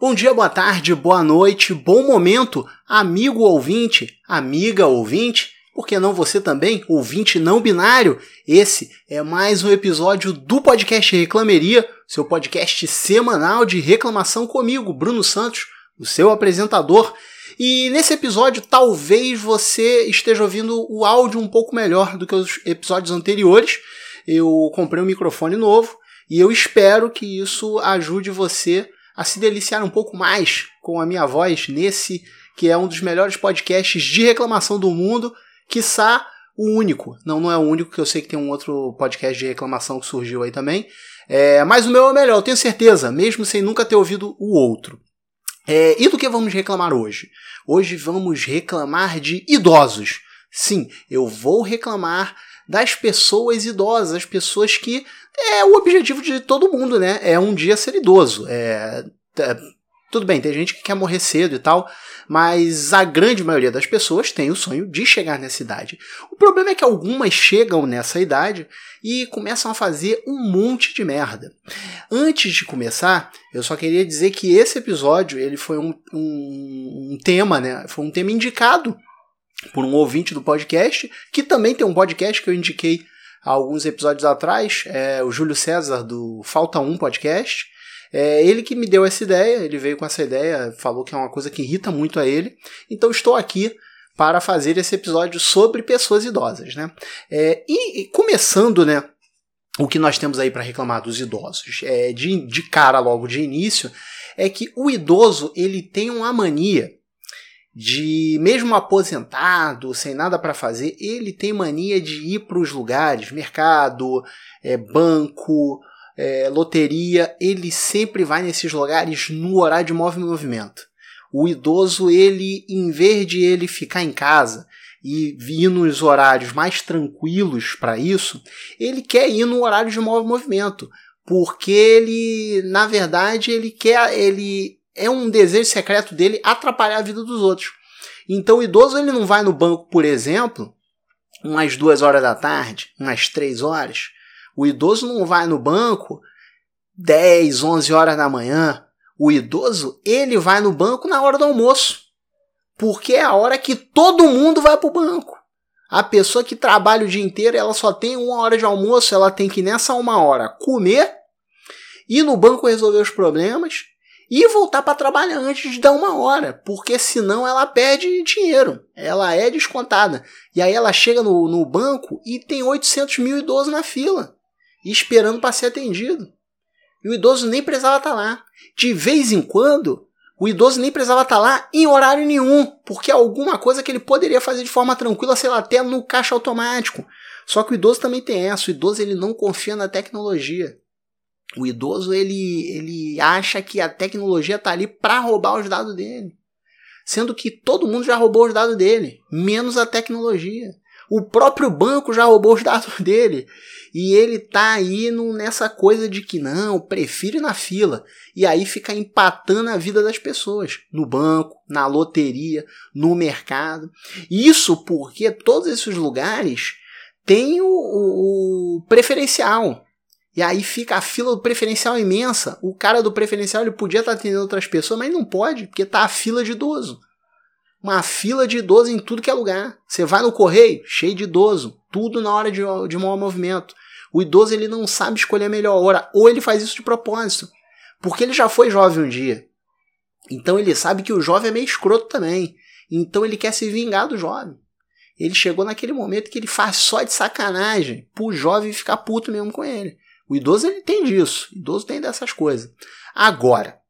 Bom dia, boa tarde, boa noite, bom momento, amigo ouvinte, amiga ouvinte, por que não você também, ouvinte não binário? Esse é mais um episódio do podcast Reclameria, seu podcast semanal de reclamação comigo, Bruno Santos, o seu apresentador. E nesse episódio, talvez você esteja ouvindo o áudio um pouco melhor do que os episódios anteriores. Eu comprei um microfone novo e eu espero que isso ajude você a se deliciar um pouco mais com a minha voz nesse que é um dos melhores podcasts de reclamação do mundo, quiçá o único. Não, não é o único, que eu sei que tem um outro podcast de reclamação que surgiu aí também. É, mas o meu é o melhor, eu tenho certeza, mesmo sem nunca ter ouvido o outro. É, e do que vamos reclamar hoje? Hoje vamos reclamar de idosos. Sim, eu vou reclamar das pessoas idosas, as pessoas que é o objetivo de todo mundo, né? É um dia ser idoso. É, é, tudo bem, tem gente que quer morrer cedo e tal, mas a grande maioria das pessoas tem o sonho de chegar nessa idade. O problema é que algumas chegam nessa idade e começam a fazer um monte de merda. Antes de começar, eu só queria dizer que esse episódio ele foi um, um, um tema, né? Foi um tema indicado por um ouvinte do podcast, que também tem um podcast que eu indiquei há alguns episódios atrás, é o Júlio César do Falta 1 Podcast. É ele que me deu essa ideia, ele veio com essa ideia, falou que é uma coisa que irrita muito a ele. Então estou aqui para fazer esse episódio sobre pessoas idosas, né? É, e, e, começando, né, o que nós temos aí para reclamar dos idosos, é, de, de cara logo de início, é que o idoso ele tem uma mania de mesmo aposentado, sem nada para fazer, ele tem mania de ir para os lugares, mercado, é, banco, é, loteria, ele sempre vai nesses lugares no horário de movimento. O idoso, ele, em vez de ele ficar em casa e vir nos horários mais tranquilos para isso, ele quer ir no horário de movimento, porque ele, na verdade, ele quer, ele é um desejo secreto dele atrapalhar a vida dos outros. Então o idoso ele não vai no banco, por exemplo, umas duas horas da tarde, umas três horas. O idoso não vai no banco 10, 11 horas da manhã. O idoso ele vai no banco na hora do almoço, porque é a hora que todo mundo vai para o banco. A pessoa que trabalha o dia inteiro, ela só tem uma hora de almoço, ela tem que nessa uma hora comer, ir no banco resolver os problemas e voltar para trabalhar antes de dar uma hora, porque senão ela perde dinheiro, ela é descontada. E aí ela chega no, no banco e tem 800 mil idosos na fila, esperando para ser atendido. E o idoso nem precisava estar tá lá. De vez em quando, o idoso nem precisava estar tá lá em horário nenhum, porque alguma coisa que ele poderia fazer de forma tranquila, sei lá, até no caixa automático. Só que o idoso também tem essa, o idoso ele não confia na tecnologia. O idoso ele, ele acha que a tecnologia está ali para roubar os dados dele. Sendo que todo mundo já roubou os dados dele, menos a tecnologia. O próprio banco já roubou os dados dele. E ele tá aí no, nessa coisa de que não, prefiro ir na fila. E aí fica empatando a vida das pessoas. No banco, na loteria, no mercado. Isso porque todos esses lugares têm o, o, o preferencial. E aí fica a fila do preferencial imensa. O cara do preferencial ele podia estar atendendo outras pessoas, mas não pode, porque tá a fila de idoso. Uma fila de idoso em tudo que é lugar. Você vai no correio, cheio de idoso, tudo na hora de, de maior movimento. O idoso ele não sabe escolher a melhor hora, ou ele faz isso de propósito, porque ele já foi jovem um dia. Então ele sabe que o jovem é meio escroto também. Então ele quer se vingar do jovem. Ele chegou naquele momento que ele faz só de sacanagem pro jovem ficar puto mesmo com ele. O idoso ele tem disso, o idoso tem dessas coisas. Agora,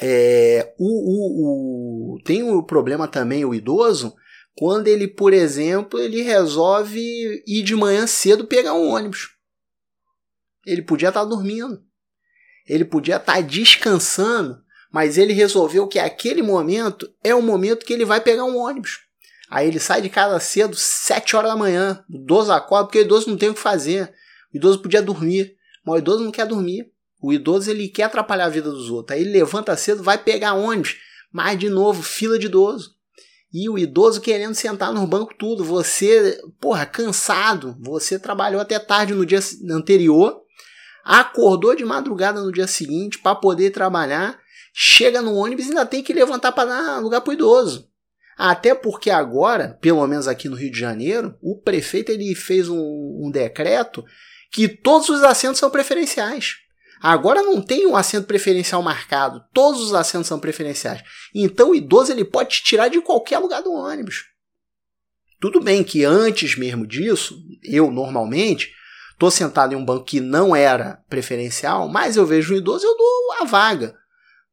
é, o, o, o, tem o problema também, o idoso, quando ele, por exemplo, ele resolve ir de manhã cedo pegar um ônibus. Ele podia estar dormindo, ele podia estar descansando, mas ele resolveu que aquele momento é o momento que ele vai pegar um ônibus. Aí ele sai de casa cedo, 7 horas da manhã, 12 acorda, porque o idoso não tem o que fazer. O idoso podia dormir, mas o idoso não quer dormir. O idoso ele quer atrapalhar a vida dos outros. Aí ele levanta cedo, vai pegar ônibus, mas de novo, fila de idoso. E o idoso querendo sentar no banco tudo. Você, porra, cansado. Você trabalhou até tarde no dia anterior, acordou de madrugada no dia seguinte para poder trabalhar. chega no ônibus e ainda tem que levantar para dar lugar pro idoso. Até porque agora, pelo menos aqui no Rio de Janeiro, o prefeito ele fez um, um decreto que todos os assentos são preferenciais. Agora não tem um assento preferencial marcado, todos os assentos são preferenciais. Então o idoso ele pode te tirar de qualquer lugar do ônibus. Tudo bem que antes mesmo disso, eu normalmente estou sentado em um banco que não era preferencial, mas eu vejo um idoso eu dou a vaga.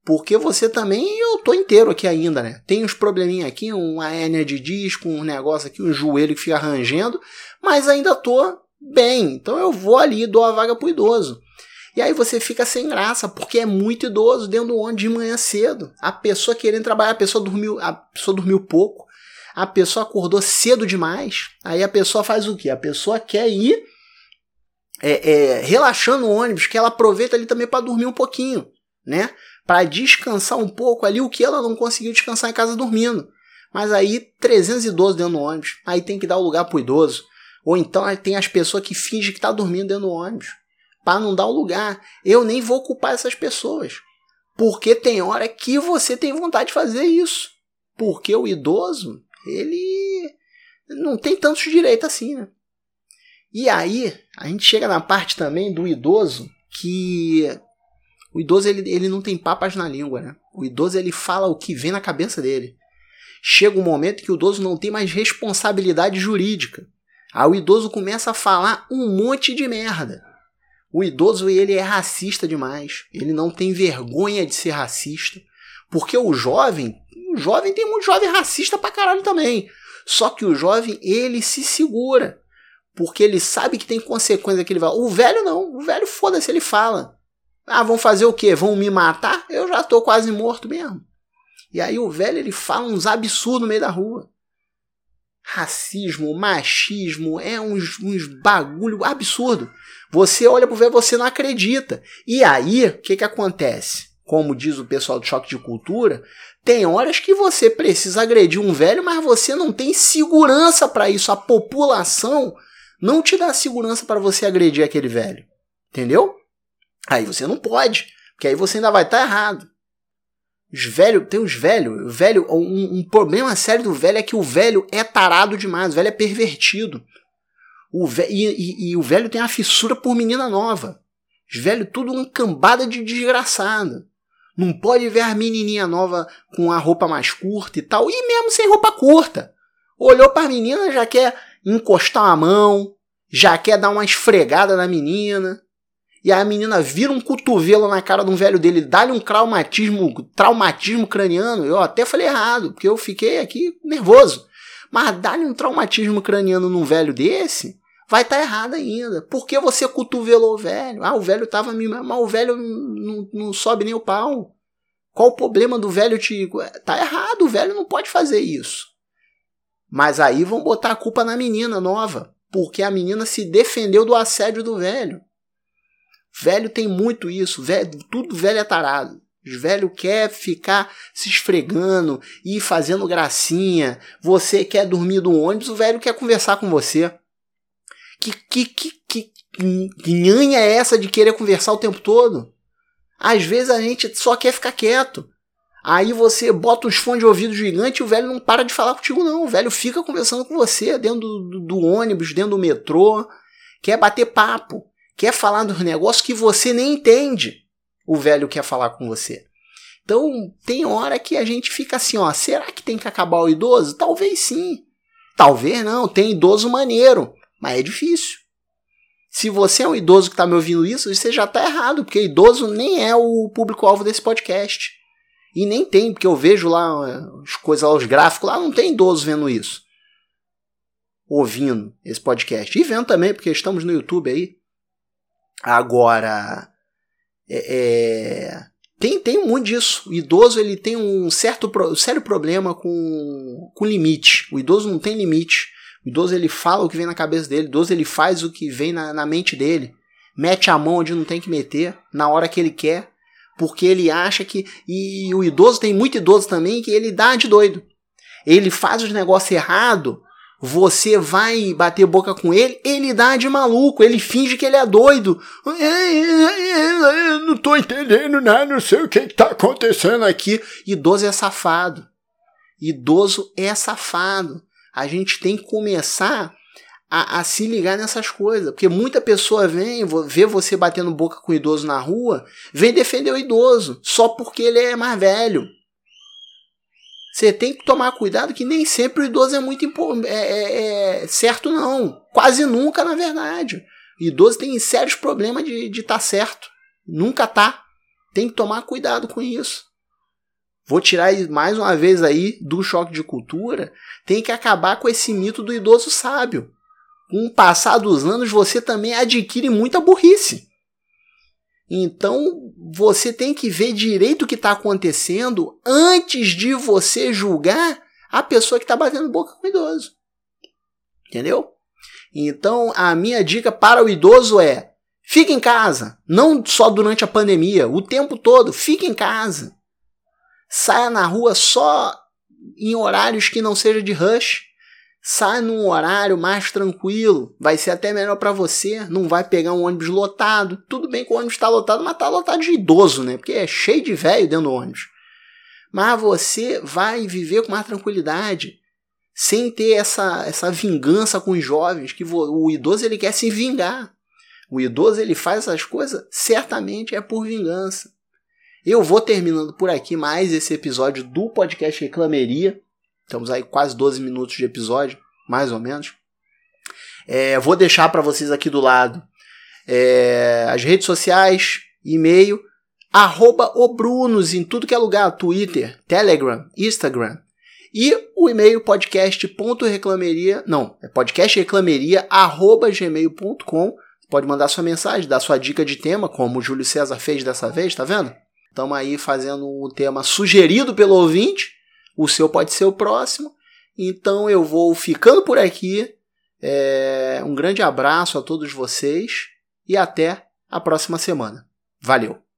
Porque você também, eu tô inteiro aqui ainda, né? Tem uns probleminha aqui, uma hérnia de disco, um negócio aqui, um joelho que fica rangendo, mas ainda tô bem. Então eu vou ali e dou a vaga pro idoso. E aí você fica sem graça, porque é muito idoso dentro do ônibus de manhã cedo. A pessoa querendo trabalhar, a pessoa dormiu, a pessoa dormiu pouco, a pessoa acordou cedo demais. Aí a pessoa faz o quê? A pessoa quer ir é, é, relaxando o ônibus, que ela aproveita ali também para dormir um pouquinho, né? para descansar um pouco ali o que ela não conseguiu descansar em casa dormindo. Mas aí 312 dentro do ônibus, aí tem que dar o lugar pro idoso. Ou então tem as pessoas que fingem que tá dormindo dentro do ônibus, para não dar o lugar. Eu nem vou culpar essas pessoas, porque tem hora que você tem vontade de fazer isso. Porque o idoso, ele não tem tantos direitos assim, né? E aí, a gente chega na parte também do idoso que o idoso ele, ele não tem papas na língua, né? O idoso ele fala o que vem na cabeça dele. Chega um momento que o idoso não tem mais responsabilidade jurídica. Aí o idoso começa a falar um monte de merda. O idoso ele é racista demais. Ele não tem vergonha de ser racista. Porque o jovem, o jovem tem muito jovem racista pra caralho também. Só que o jovem ele se segura. Porque ele sabe que tem consequência que ele vai. O velho não. O velho foda-se, ele fala. Ah, vão fazer o quê? Vão me matar? Eu já tô quase morto mesmo. E aí o velho ele fala uns absurdos no meio da rua. Racismo, machismo, é uns, uns bagulho absurdo. Você olha pro velho, você não acredita. E aí, o que que acontece? Como diz o pessoal do choque de cultura, tem horas que você precisa agredir um velho, mas você não tem segurança para isso. A população não te dá segurança para você agredir aquele velho. Entendeu? Aí você não pode, porque aí você ainda vai estar tá errado. Os velhos, tem os velhos, velho, um, um, problema sério do velho é que o velho é tarado demais, o velho é pervertido. O velho, e, e, e o velho tem a fissura por menina nova. Os velhos tudo uma cambada de desgraçado. Não pode ver a menininha nova com a roupa mais curta e tal, e mesmo sem roupa curta. Olhou para a menina, já quer encostar a mão, já quer dar uma esfregada na menina e a menina vira um cotovelo na cara de um velho dele, dá-lhe um traumatismo, traumatismo craniano. Eu até falei errado, porque eu fiquei aqui nervoso. Mas dá-lhe um traumatismo craniano num velho desse, vai estar tá errado ainda. Por que você cotovelou o velho? Ah, o velho tava me. Mas o velho não, não sobe nem o pau. Qual o problema do velho te. Tá errado, o velho não pode fazer isso. Mas aí vão botar a culpa na menina nova, porque a menina se defendeu do assédio do velho. Velho tem muito isso, velho, tudo velho é tarado. Velho quer ficar se esfregando e fazendo gracinha. Você quer dormir no ônibus, o velho quer conversar com você. Que que que que, que nhanha é essa de querer conversar o tempo todo? Às vezes a gente só quer ficar quieto. Aí você bota uns fones de ouvido gigante e o velho não para de falar contigo, não. O velho fica conversando com você dentro do, do, do ônibus, dentro do metrô. Quer bater papo quer falar dos negócios que você nem entende. O velho quer falar com você. Então, tem hora que a gente fica assim, ó, será que tem que acabar o idoso? Talvez sim. Talvez não, tem idoso maneiro, mas é difícil. Se você é um idoso que está me ouvindo isso, você já está errado, porque idoso nem é o público-alvo desse podcast. E nem tem, porque eu vejo lá eh, as coisas, os gráficos lá, não tem idoso vendo isso. Ouvindo esse podcast. E vendo também, porque estamos no YouTube aí. Agora, é, é, tem, tem muito disso. O idoso ele tem um certo um sério problema com, com limite. O idoso não tem limite. O idoso ele fala o que vem na cabeça dele. O idoso ele faz o que vem na, na mente dele. Mete a mão onde não tem que meter, na hora que ele quer. Porque ele acha que. E o idoso tem muito idoso também que ele dá de doido. Ele faz os negócios errados Você vai bater boca com ele, ele dá de maluco, ele finge que ele é doido. Eu não tô entendendo nada, não sei o que, que tá acontecendo aqui. Idoso é safado. Idoso é safado. A gente tem que começar a, a, se ligar nessas coisas. Porque muita pessoa vem, vê você batendo boca com o idoso na rua, vem defender o idoso, só porque ele é mais velho. Você tem que tomar cuidado que nem sempre o idoso é muito é, é, é certo, não. Quase nunca, na verdade. O idoso tem sérios problemas de estar tá certo. Nunca tá. Tem que tomar cuidado com isso. Vou tirar mais uma vez aí do choque de cultura. Tem que acabar com esse mito do idoso sábio. Com o passar dos anos, você também adquire muita burrice. Então você tem que ver direito o que está acontecendo antes de você julgar a pessoa que está batendo boca com o idoso. Entendeu? Então a minha dica para o idoso é: fique em casa. Não só durante a pandemia, o tempo todo, fique em casa. Saia na rua só em horários que não seja de rush sai num horário mais tranquilo, vai ser até melhor para você, não vai pegar um ônibus lotado. Tudo bem que o ônibus está lotado, mas está lotado de idoso, né? Porque é cheio de velho dentro do ônibus. Mas você vai viver com mais tranquilidade, sem ter essa, essa vingança com os jovens, que o idoso ele quer se vingar. O idoso ele faz essas coisas, certamente é por vingança. Eu vou terminando por aqui mais esse episódio do podcast Reclameria. Estamos aí quase 12 minutos de episódio, mais ou menos. É, vou deixar para vocês aqui do lado é, as redes sociais, e-mail, arroba obrunos em tudo que é lugar, Twitter, Telegram, Instagram. E o e-mail podcast.reclameria, não, é podcastreclameria, arroba gmail.com. Pode mandar sua mensagem, dar sua dica de tema, como o Júlio César fez dessa vez, tá vendo? Estamos aí fazendo um tema sugerido pelo ouvinte o seu pode ser o próximo. Então eu vou ficando por aqui. É, um grande abraço a todos vocês e até a próxima semana. Valeu!